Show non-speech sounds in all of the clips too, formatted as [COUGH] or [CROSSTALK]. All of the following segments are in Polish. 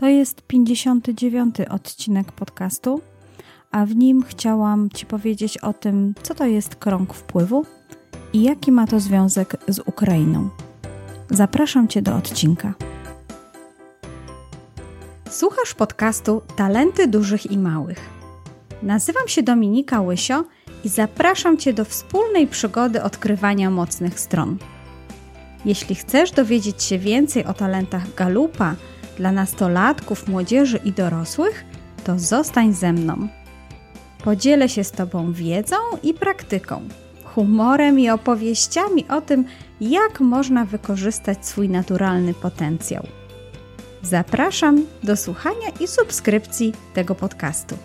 To jest 59 odcinek podcastu, a w nim chciałam Ci powiedzieć o tym, co to jest krąg wpływu i jaki ma to związek z Ukrainą. Zapraszam Cię do odcinka. Słuchasz podcastu Talenty Dużych i Małych. Nazywam się Dominika Łysio i zapraszam Cię do wspólnej przygody odkrywania mocnych stron. Jeśli chcesz dowiedzieć się więcej o talentach Galupa dla nastolatków, młodzieży i dorosłych, to zostań ze mną. Podzielę się z Tobą wiedzą i praktyką, humorem i opowieściami o tym, jak można wykorzystać swój naturalny potencjał. Zapraszam do słuchania i subskrypcji tego podcastu.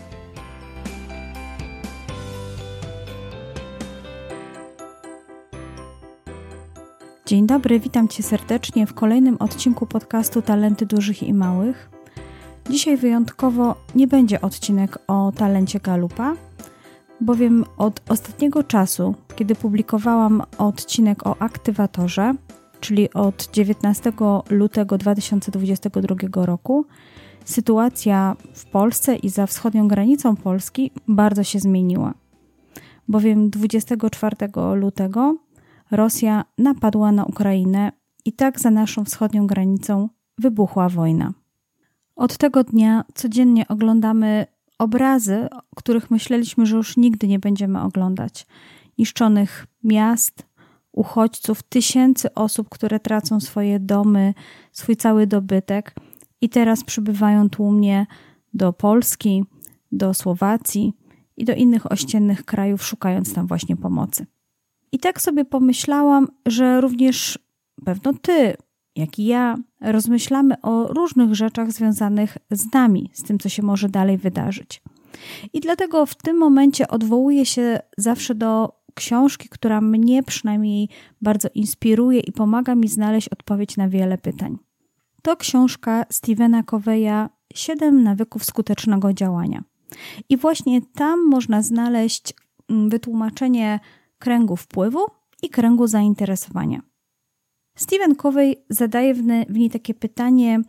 Dzień dobry, witam Cię serdecznie w kolejnym odcinku podcastu Talenty Dużych i Małych. Dzisiaj wyjątkowo nie będzie odcinek o talencie Galupa, bowiem od ostatniego czasu, kiedy publikowałam odcinek o aktywatorze, czyli od 19 lutego 2022 roku, sytuacja w Polsce i za wschodnią granicą Polski bardzo się zmieniła. Bowiem 24 lutego Rosja napadła na Ukrainę i tak za naszą wschodnią granicą wybuchła wojna. Od tego dnia codziennie oglądamy obrazy, których myśleliśmy, że już nigdy nie będziemy oglądać. Niszczonych miast, uchodźców, tysięcy osób, które tracą swoje domy, swój cały dobytek i teraz przybywają tłumnie do Polski, do Słowacji i do innych ościennych krajów, szukając tam właśnie pomocy. I tak sobie pomyślałam, że również pewno ty, jak i ja, rozmyślamy o różnych rzeczach związanych z nami, z tym, co się może dalej wydarzyć. I dlatego w tym momencie odwołuję się zawsze do książki, która mnie przynajmniej bardzo inspiruje i pomaga mi znaleźć odpowiedź na wiele pytań. To książka Stevena Coveya Siedem nawyków skutecznego działania. I właśnie tam można znaleźć mm, wytłumaczenie kręgu wpływu i kręgu zainteresowania. Stephen Covey zadaje w, niej takie pytanie: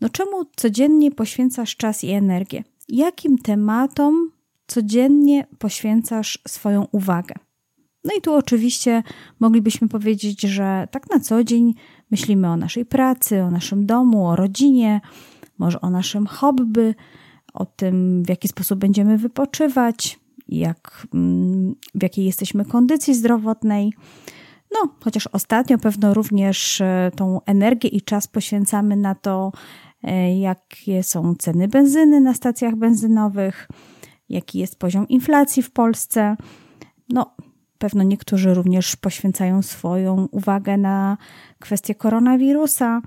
no czemu codziennie poświęcasz czas i energię? Jakim tematom codziennie poświęcasz swoją uwagę? No i tu oczywiście moglibyśmy powiedzieć, że tak na co dzień myślimy o naszej pracy, o naszym domu, o rodzinie, może o naszym hobby, o tym, w jaki sposób będziemy wypoczywać, jak, mm, w jakiej jesteśmy kondycji zdrowotnej. No, chociaż ostatnio pewno również e, tą energię i czas poświęcamy na to, e, jakie są ceny benzyny na stacjach benzynowych, jaki jest poziom inflacji w Polsce. No, pewno niektórzy również poświęcają swoją uwagę na kwestię koronawirusa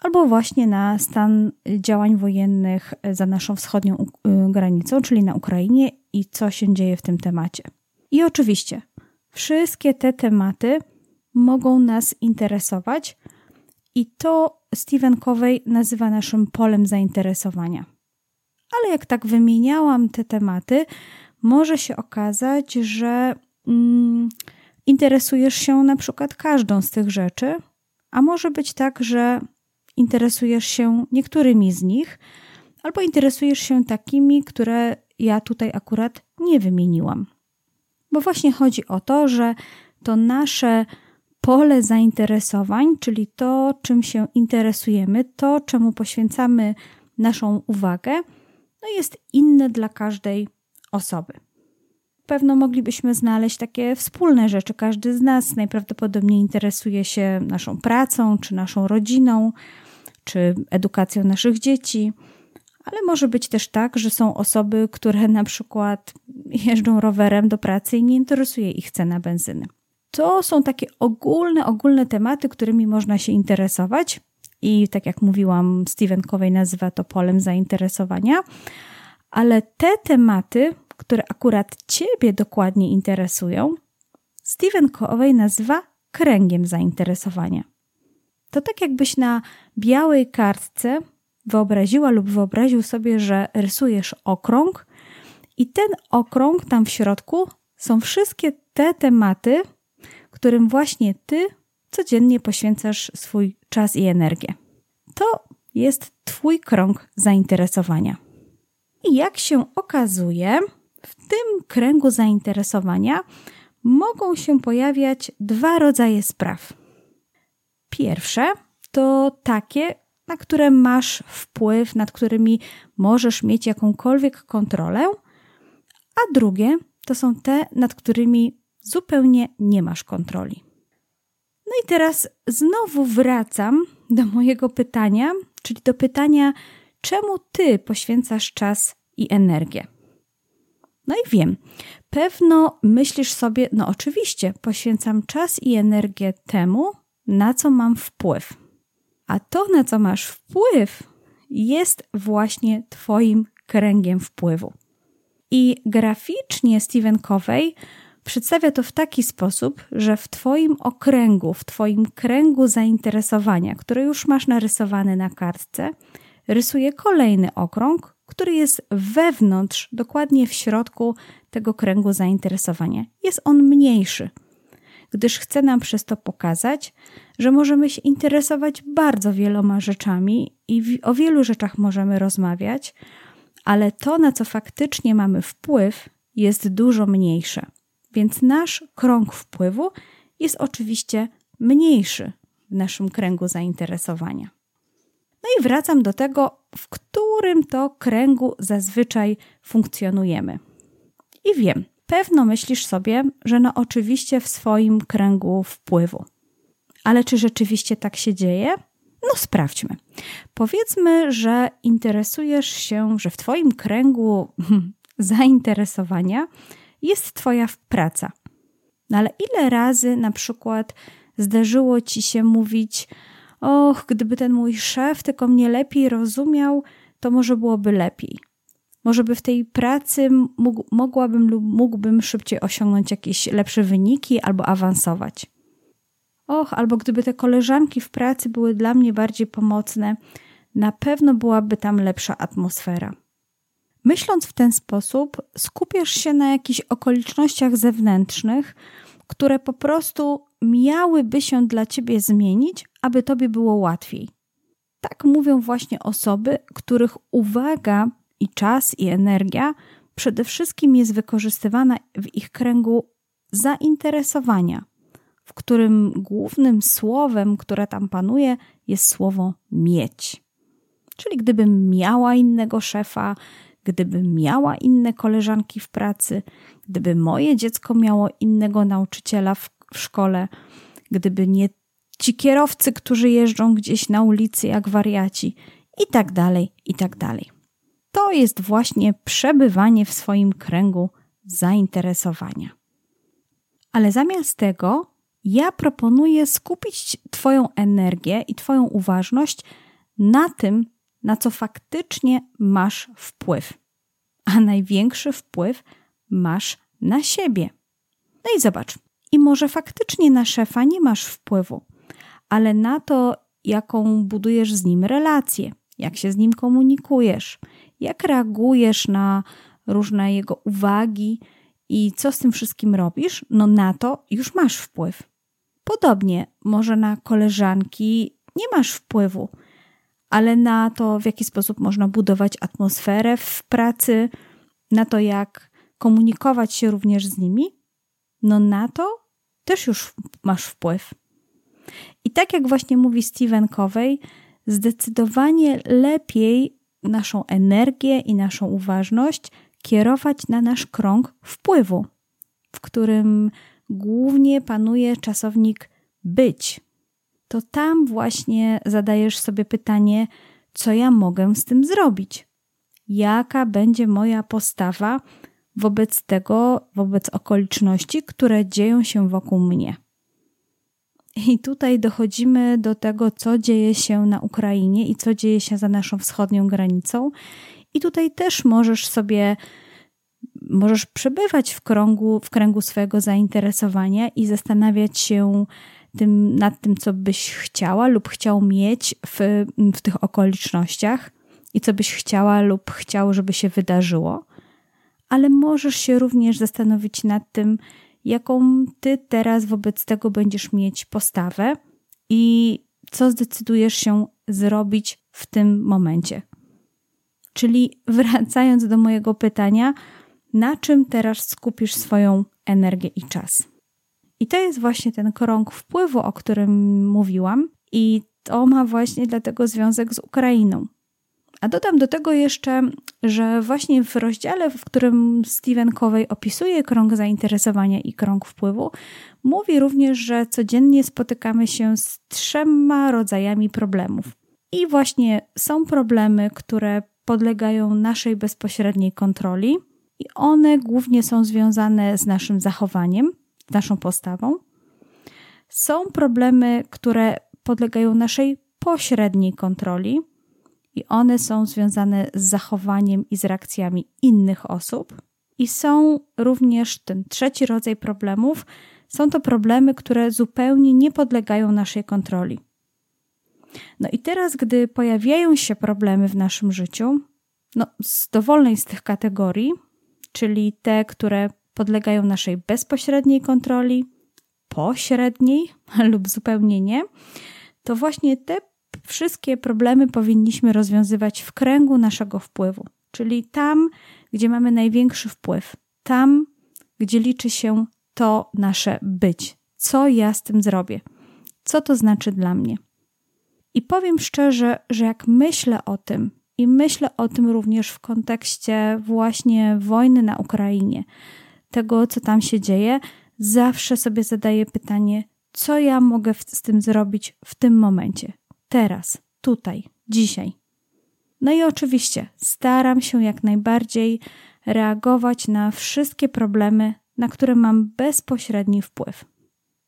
albo właśnie na stan działań wojennych za naszą wschodnią y, granicą, czyli na Ukrainie i co się dzieje w tym temacie. I oczywiście, wszystkie te tematy mogą nas interesować i to Stephen Covey nazywa naszym polem zainteresowania. Ale jak tak wymieniałam te tematy, może się okazać, że mm, interesujesz się na przykład każdą z tych rzeczy, a może być tak, że interesujesz się niektórymi z nich, albo interesujesz się takimi, które ja tutaj akurat nie wymieniłam. Bo właśnie chodzi o to, że to nasze pole zainteresowań, czyli to, czym się interesujemy, to, czemu poświęcamy naszą uwagę, no jest inne dla każdej osoby. Pewno moglibyśmy znaleźć takie wspólne rzeczy. Każdy z nas najprawdopodobniej interesuje się naszą pracą czy naszą rodziną, czy edukacją naszych dzieci, ale może być też tak, że są osoby, które na przykład jeżdżą rowerem do pracy i nie interesuje ich cena benzyny. To są takie ogólne, ogólne tematy, którymi można się interesować. I tak jak mówiłam, Steven Covey nazywa to polem zainteresowania, ale te tematy, które akurat Ciebie dokładnie interesują, Steven Covey nazywa kręgiem zainteresowania. To tak jakbyś na białej kartce wyobraziła lub wyobraził sobie, że rysujesz okrąg i ten okrąg tam w środku są wszystkie te tematy, którym właśnie ty codziennie poświęcasz swój czas i energię. To jest Twój krąg zainteresowania. I jak się okazuje, w tym kręgu zainteresowania mogą się pojawiać dwa rodzaje spraw. Pierwsze to takie, na które masz wpływ, nad którymi możesz mieć jakąkolwiek kontrolę, a drugie to są te, nad którymi zupełnie nie masz kontroli. No i teraz znowu wracam do mojego pytania, czyli do pytania, czemu ty poświęcasz czas i energię? No i wiem, pewno myślisz sobie, no oczywiście, poświęcam czas i energię temu, na co mam wpływ. A to, na co masz wpływ, jest właśnie Twoim kręgiem wpływu. I graficznie Stephen Covey przedstawia to w taki sposób, że w Twoim okręgu, w Twoim kręgu zainteresowania, który już masz narysowany na kartce, rysuje kolejny okrąg, który jest wewnątrz, dokładnie w środku tego kręgu zainteresowania. Jest on mniejszy, gdyż chce nam przez to pokazać, że możemy się interesować bardzo wieloma rzeczami i o wielu rzeczach możemy rozmawiać, ale to, na co faktycznie mamy wpływ, jest dużo mniejsze. Więc nasz krąg wpływu jest oczywiście mniejszy w naszym kręgu zainteresowania. No i wracam do tego, w którym to kręgu zazwyczaj funkcjonujemy. I wiem, pewno myślisz sobie, że no oczywiście w swoim kręgu wpływu. Ale czy rzeczywiście tak się dzieje? No sprawdźmy. Powiedzmy, że interesujesz się, że w Twoim kręgu zainteresowania jest Twoja praca. No ale ile razy na przykład zdarzyło Ci się mówić, och, gdyby ten mój szef tylko mnie lepiej rozumiał, to może byłoby lepiej. Może by w tej pracy mógł, mogłabym lub mógłbym szybciej osiągnąć jakieś lepsze wyniki albo awansować. Och, albo gdyby te koleżanki w pracy były dla mnie bardziej pomocne, na pewno byłaby tam lepsza atmosfera. Myśląc w ten sposób, skupiasz się na jakichś okolicznościach zewnętrznych, które po prostu miałyby się dla ciebie zmienić, aby tobie było łatwiej. Tak mówią właśnie osoby, których uwaga i czas i energia przede wszystkim jest wykorzystywana w ich kręgu zainteresowania, w którym głównym słowem, które tam panuje, jest słowo mieć. Czyli gdybym miała innego szefa, gdybym miała inne koleżanki w pracy, gdyby moje dziecko miało innego nauczyciela w, w szkole, gdyby nie ci kierowcy, którzy jeżdżą gdzieś na ulicy jak wariaci, i tak dalej, i tak dalej. To jest właśnie przebywanie w swoim kręgu zainteresowania. Ale zamiast tego, ja proponuję skupić Twoją energię i Twoją uważność na tym, na co faktycznie masz wpływ. A największy wpływ masz na siebie. No i zobacz, i może faktycznie na szefa nie masz wpływu, ale na to, jaką budujesz z nim relację, jak się z nim komunikujesz, jak reagujesz na różne jego uwagi i co z tym wszystkim robisz, no na to już masz wpływ. Podobnie, może na koleżanki nie masz wpływu, ale na to, w jaki sposób można budować atmosferę w pracy, na to, jak komunikować się również z nimi, no na to też już masz wpływ. I tak jak właśnie mówi Steven Covey, zdecydowanie lepiej naszą energię i naszą uważność kierować na nasz krąg wpływu, w którym głównie panuje czasownik być. To tam właśnie zadajesz sobie pytanie, co ja mogę z tym zrobić? Jaka będzie moja postawa wobec tego, wobec okoliczności, które dzieją się wokół mnie? I tutaj dochodzimy do tego, co dzieje się na Ukrainie i co dzieje się za naszą wschodnią granicą. I tutaj też możesz sobie, możesz przebywać w kręgu, w kręgu swojego zainteresowania i zastanawiać się tym, nad tym, co byś chciała lub chciał mieć w, w tych okolicznościach i co byś chciała lub chciał, żeby się wydarzyło. Ale możesz się również zastanowić nad tym, jaką ty teraz wobec tego będziesz mieć postawę i co zdecydujesz się zrobić w tym momencie. Czyli [LAUGHS] wracając do mojego pytania, na czym teraz skupisz swoją energię i czas? I to jest właśnie ten krąg wpływu, o którym mówiłam, i to ma właśnie dlatego związek z Ukrainą. A dodam do tego jeszcze, że właśnie w rozdziale, w którym Stephen Covey opisuje krąg zainteresowania i krąg wpływu, mówi również, że codziennie spotykamy się z trzema rodzajami problemów. I właśnie są problemy, które podlegają naszej bezpośredniej kontroli, i one głównie są związane z naszym zachowaniem, z naszą postawą. Są problemy, które podlegają naszej pośredniej kontroli, i one są związane z zachowaniem i z reakcjami innych osób. I są również ten trzeci rodzaj problemów. Są to problemy, które zupełnie nie podlegają naszej kontroli. No i teraz, gdy pojawiają się problemy w naszym życiu, no z dowolnej z tych kategorii, czyli te, które podlegają naszej bezpośredniej kontroli, pośredniej [LAUGHS] lub zupełnie nie, to właśnie te wszystkie problemy powinniśmy rozwiązywać w kręgu naszego wpływu, czyli tam, gdzie mamy największy wpływ, tam, gdzie liczy się to nasze być, co ja z tym zrobię, co to znaczy dla mnie. I powiem szczerze, że jak myślę o tym, i myślę o tym również w kontekście właśnie wojny na Ukrainie, tego, co tam się dzieje, zawsze sobie zadaję pytanie, co ja mogę z tym zrobić w tym momencie, teraz, tutaj, dzisiaj. No i oczywiście staram się jak najbardziej reagować na wszystkie problemy, na które mam bezpośredni wpływ.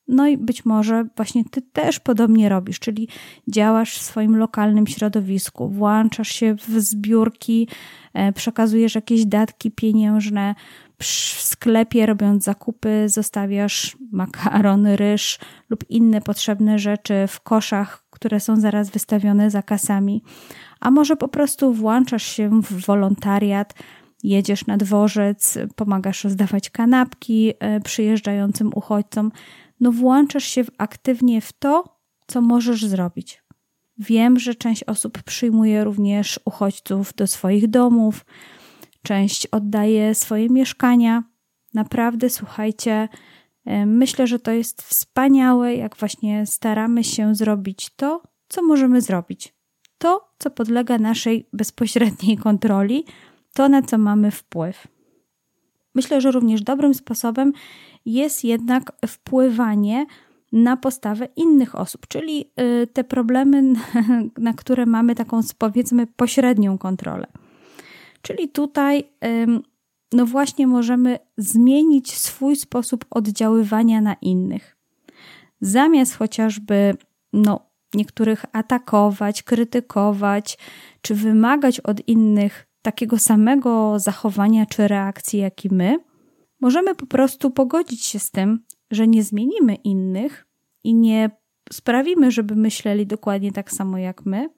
No i być może właśnie ty też podobnie robisz, czyli działasz w swoim lokalnym środowisku, włączasz się w zbiórki, e, przekazujesz jakieś datki pieniężne, w sklepie robiąc zakupy zostawiasz makaron, ryż lub inne potrzebne rzeczy w koszach, które są zaraz wystawione za kasami. A może po prostu włączasz się w wolontariat, jedziesz na dworzec, pomagasz rozdawać kanapki e, przyjeżdżającym uchodźcom no włączasz się aktywnie w to, co możesz zrobić. Wiem, że część osób przyjmuje również uchodźców do swoich domów, część oddaje swoje mieszkania. Naprawdę, słuchajcie, myślę, że to jest wspaniałe, jak właśnie staramy się zrobić to, co możemy zrobić. To, co podlega naszej bezpośredniej kontroli, to, na co mamy wpływ. Myślę, że również dobrym sposobem jest jednak wpływanie na postawę innych osób, czyli y, te problemy, [LAUGHS] na które mamy taką powiedzmy pośrednią kontrolę. Czyli tutaj, no właśnie, możemy zmienić swój sposób oddziaływania na innych. Zamiast chociażby, no, niektórych atakować, krytykować, czy wymagać od innych takiego samego zachowania czy reakcji, jak i my, możemy po prostu pogodzić się z tym, że nie zmienimy innych i nie sprawimy, żeby myśleli dokładnie tak samo jak my,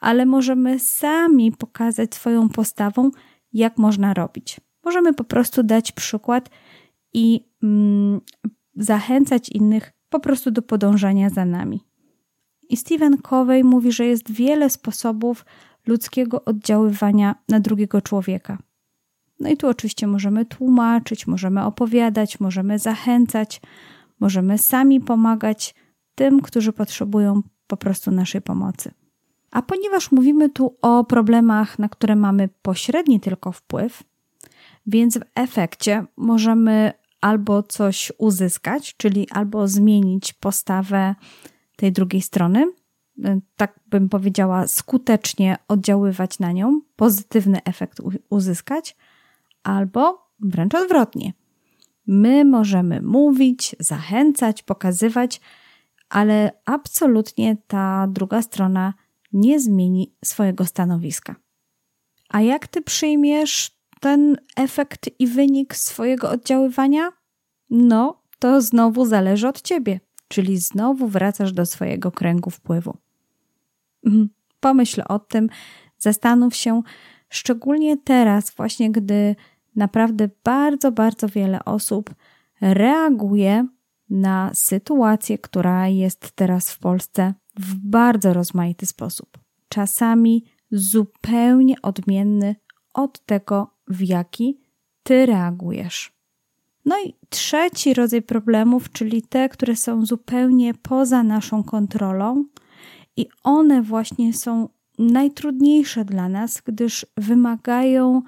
ale możemy sami pokazać swoją postawą, jak można robić. Możemy po prostu dać przykład i mm, zachęcać innych po prostu do podążania za nami. I Stephen Covey mówi, że jest wiele sposobów ludzkiego oddziaływania na drugiego człowieka. No i tu oczywiście możemy tłumaczyć, możemy opowiadać, możemy zachęcać, możemy sami pomagać tym, którzy potrzebują po prostu naszej pomocy. A ponieważ mówimy tu o problemach, na które mamy pośredni tylko wpływ, więc w efekcie możemy albo coś uzyskać, czyli albo zmienić postawę tej drugiej strony, tak bym powiedziała, skutecznie oddziaływać na nią, pozytywny efekt uzyskać, albo wręcz odwrotnie. My możemy mówić, zachęcać, pokazywać, ale absolutnie ta druga strona nie zmieni swojego stanowiska. A jak ty przyjmiesz ten efekt i wynik swojego oddziaływania? No, to znowu zależy od ciebie, czyli znowu wracasz do swojego kręgu wpływu. Mhm. Pomyśl o tym, zastanów się, szczególnie teraz, właśnie gdy naprawdę bardzo, bardzo wiele osób reaguje na sytuację, która jest teraz w Polsce w bardzo rozmaity sposób, czasami zupełnie odmienny od tego, w jaki ty reagujesz. No i trzeci rodzaj problemów, czyli te, które są zupełnie poza naszą kontrolą, i one właśnie są najtrudniejsze dla nas, gdyż wymagają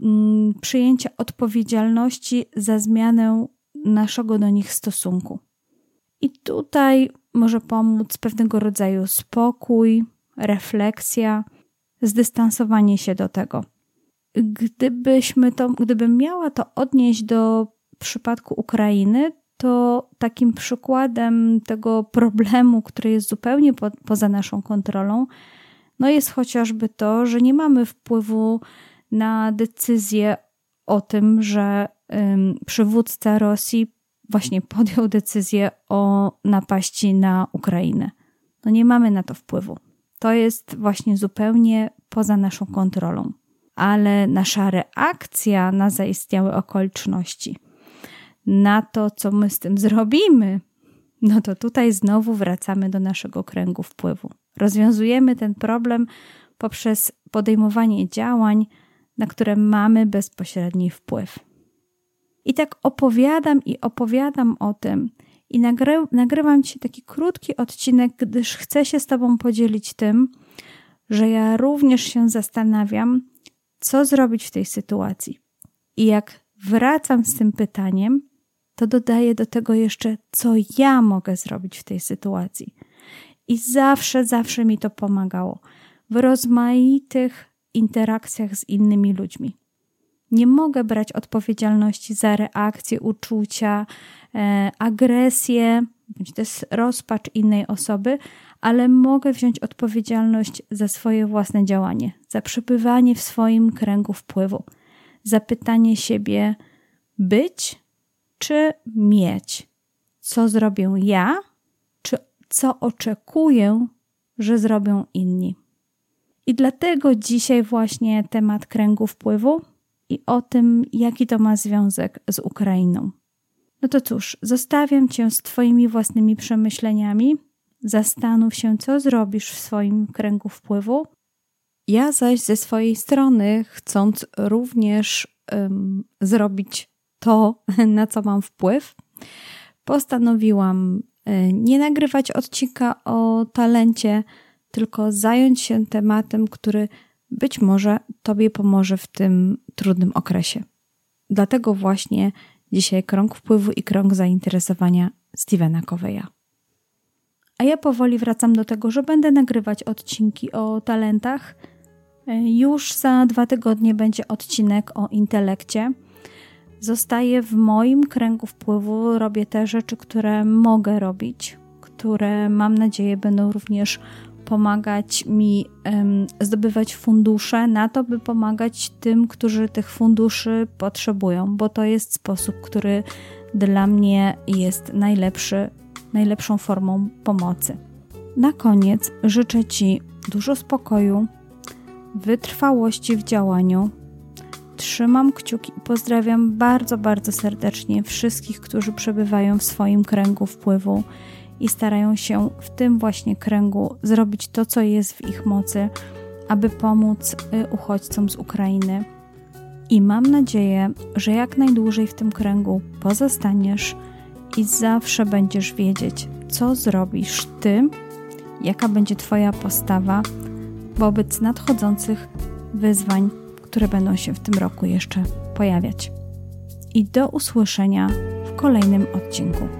mm, przyjęcia odpowiedzialności za zmianę naszego do nich stosunku. I tutaj może pomóc pewnego rodzaju spokój, refleksja, zdystansowanie się do tego. Gdybyśmy to, gdybym miała to odnieść do przypadku Ukrainy, to takim przykładem tego problemu, który jest zupełnie po, poza naszą kontrolą, no jest chociażby to, że nie mamy wpływu na decyzję o tym, że ym, przywódca Rosji właśnie podjął decyzję o napaści na Ukrainę. No nie mamy na to wpływu. To jest właśnie zupełnie poza naszą kontrolą. Ale nasza reakcja na zaistniałe okoliczności, na to, co my z tym zrobimy, no to tutaj znowu wracamy do naszego kręgu wpływu. Rozwiązujemy ten problem poprzez podejmowanie działań, na które mamy bezpośredni wpływ. I tak opowiadam i opowiadam o tym, i nagry nagrywam Ci taki krótki odcinek, gdyż chcę się z Tobą podzielić tym, że ja również się zastanawiam, co zrobić w tej sytuacji. I jak wracam z tym pytaniem, to dodaję do tego jeszcze, co ja mogę zrobić w tej sytuacji. I zawsze, zawsze mi to pomagało w rozmaitych interakcjach z innymi ludźmi. Nie mogę brać odpowiedzialności za reakcje, uczucia, e, agresję, bądź też rozpacz innej osoby, ale mogę wziąć odpowiedzialność za swoje własne działanie, za przebywanie w swoim kręgu wpływu, za pytanie siebie być czy mieć. Co zrobię ja, czy co oczekuję, że zrobią inni. I dlatego dzisiaj właśnie temat kręgu wpływu i o tym, jaki to ma związek z Ukrainą. No to cóż, zostawiam Cię z Twoimi własnymi przemyśleniami. Zastanów się, co zrobisz w swoim kręgu wpływu. Ja zaś ze swojej strony, chcąc również zrobić to, [LAUGHS] na co mam wpływ, postanowiłam e, nie nagrywać odcinka o talencie, tylko zająć się tematem, który być może Tobie pomoże w tym trudnym okresie. Dlatego właśnie dzisiaj krąg wpływu i krąg zainteresowania Stevena Coveya. A ja powoli wracam do tego, że będę nagrywać odcinki o talentach. Już za dwa tygodnie będzie odcinek o intelekcie. Zostaję w moim kręgu wpływu, robię te rzeczy, które mogę robić, które mam nadzieję będą również pomagać mi zdobywać fundusze na to, by pomagać tym, którzy tych funduszy potrzebują, bo to jest sposób, który dla mnie jest najlepszy, najlepszą formą pomocy. Na koniec życzę Ci dużo spokoju, wytrwałości w działaniu. Trzymam kciuki i pozdrawiam bardzo, bardzo serdecznie wszystkich, którzy przebywają w swoim kręgu wpływu i starają się w tym właśnie kręgu zrobić to, co jest w ich mocy, aby pomóc y, uchodźcom z Ukrainy. I mam nadzieję, że jak najdłużej w tym kręgu pozostaniesz i zawsze będziesz wiedzieć, co zrobisz ty, jaka będzie Twoja postawa wobec nadchodzących wyzwań, które będą się w tym roku jeszcze pojawiać. I do usłyszenia w kolejnym odcinku.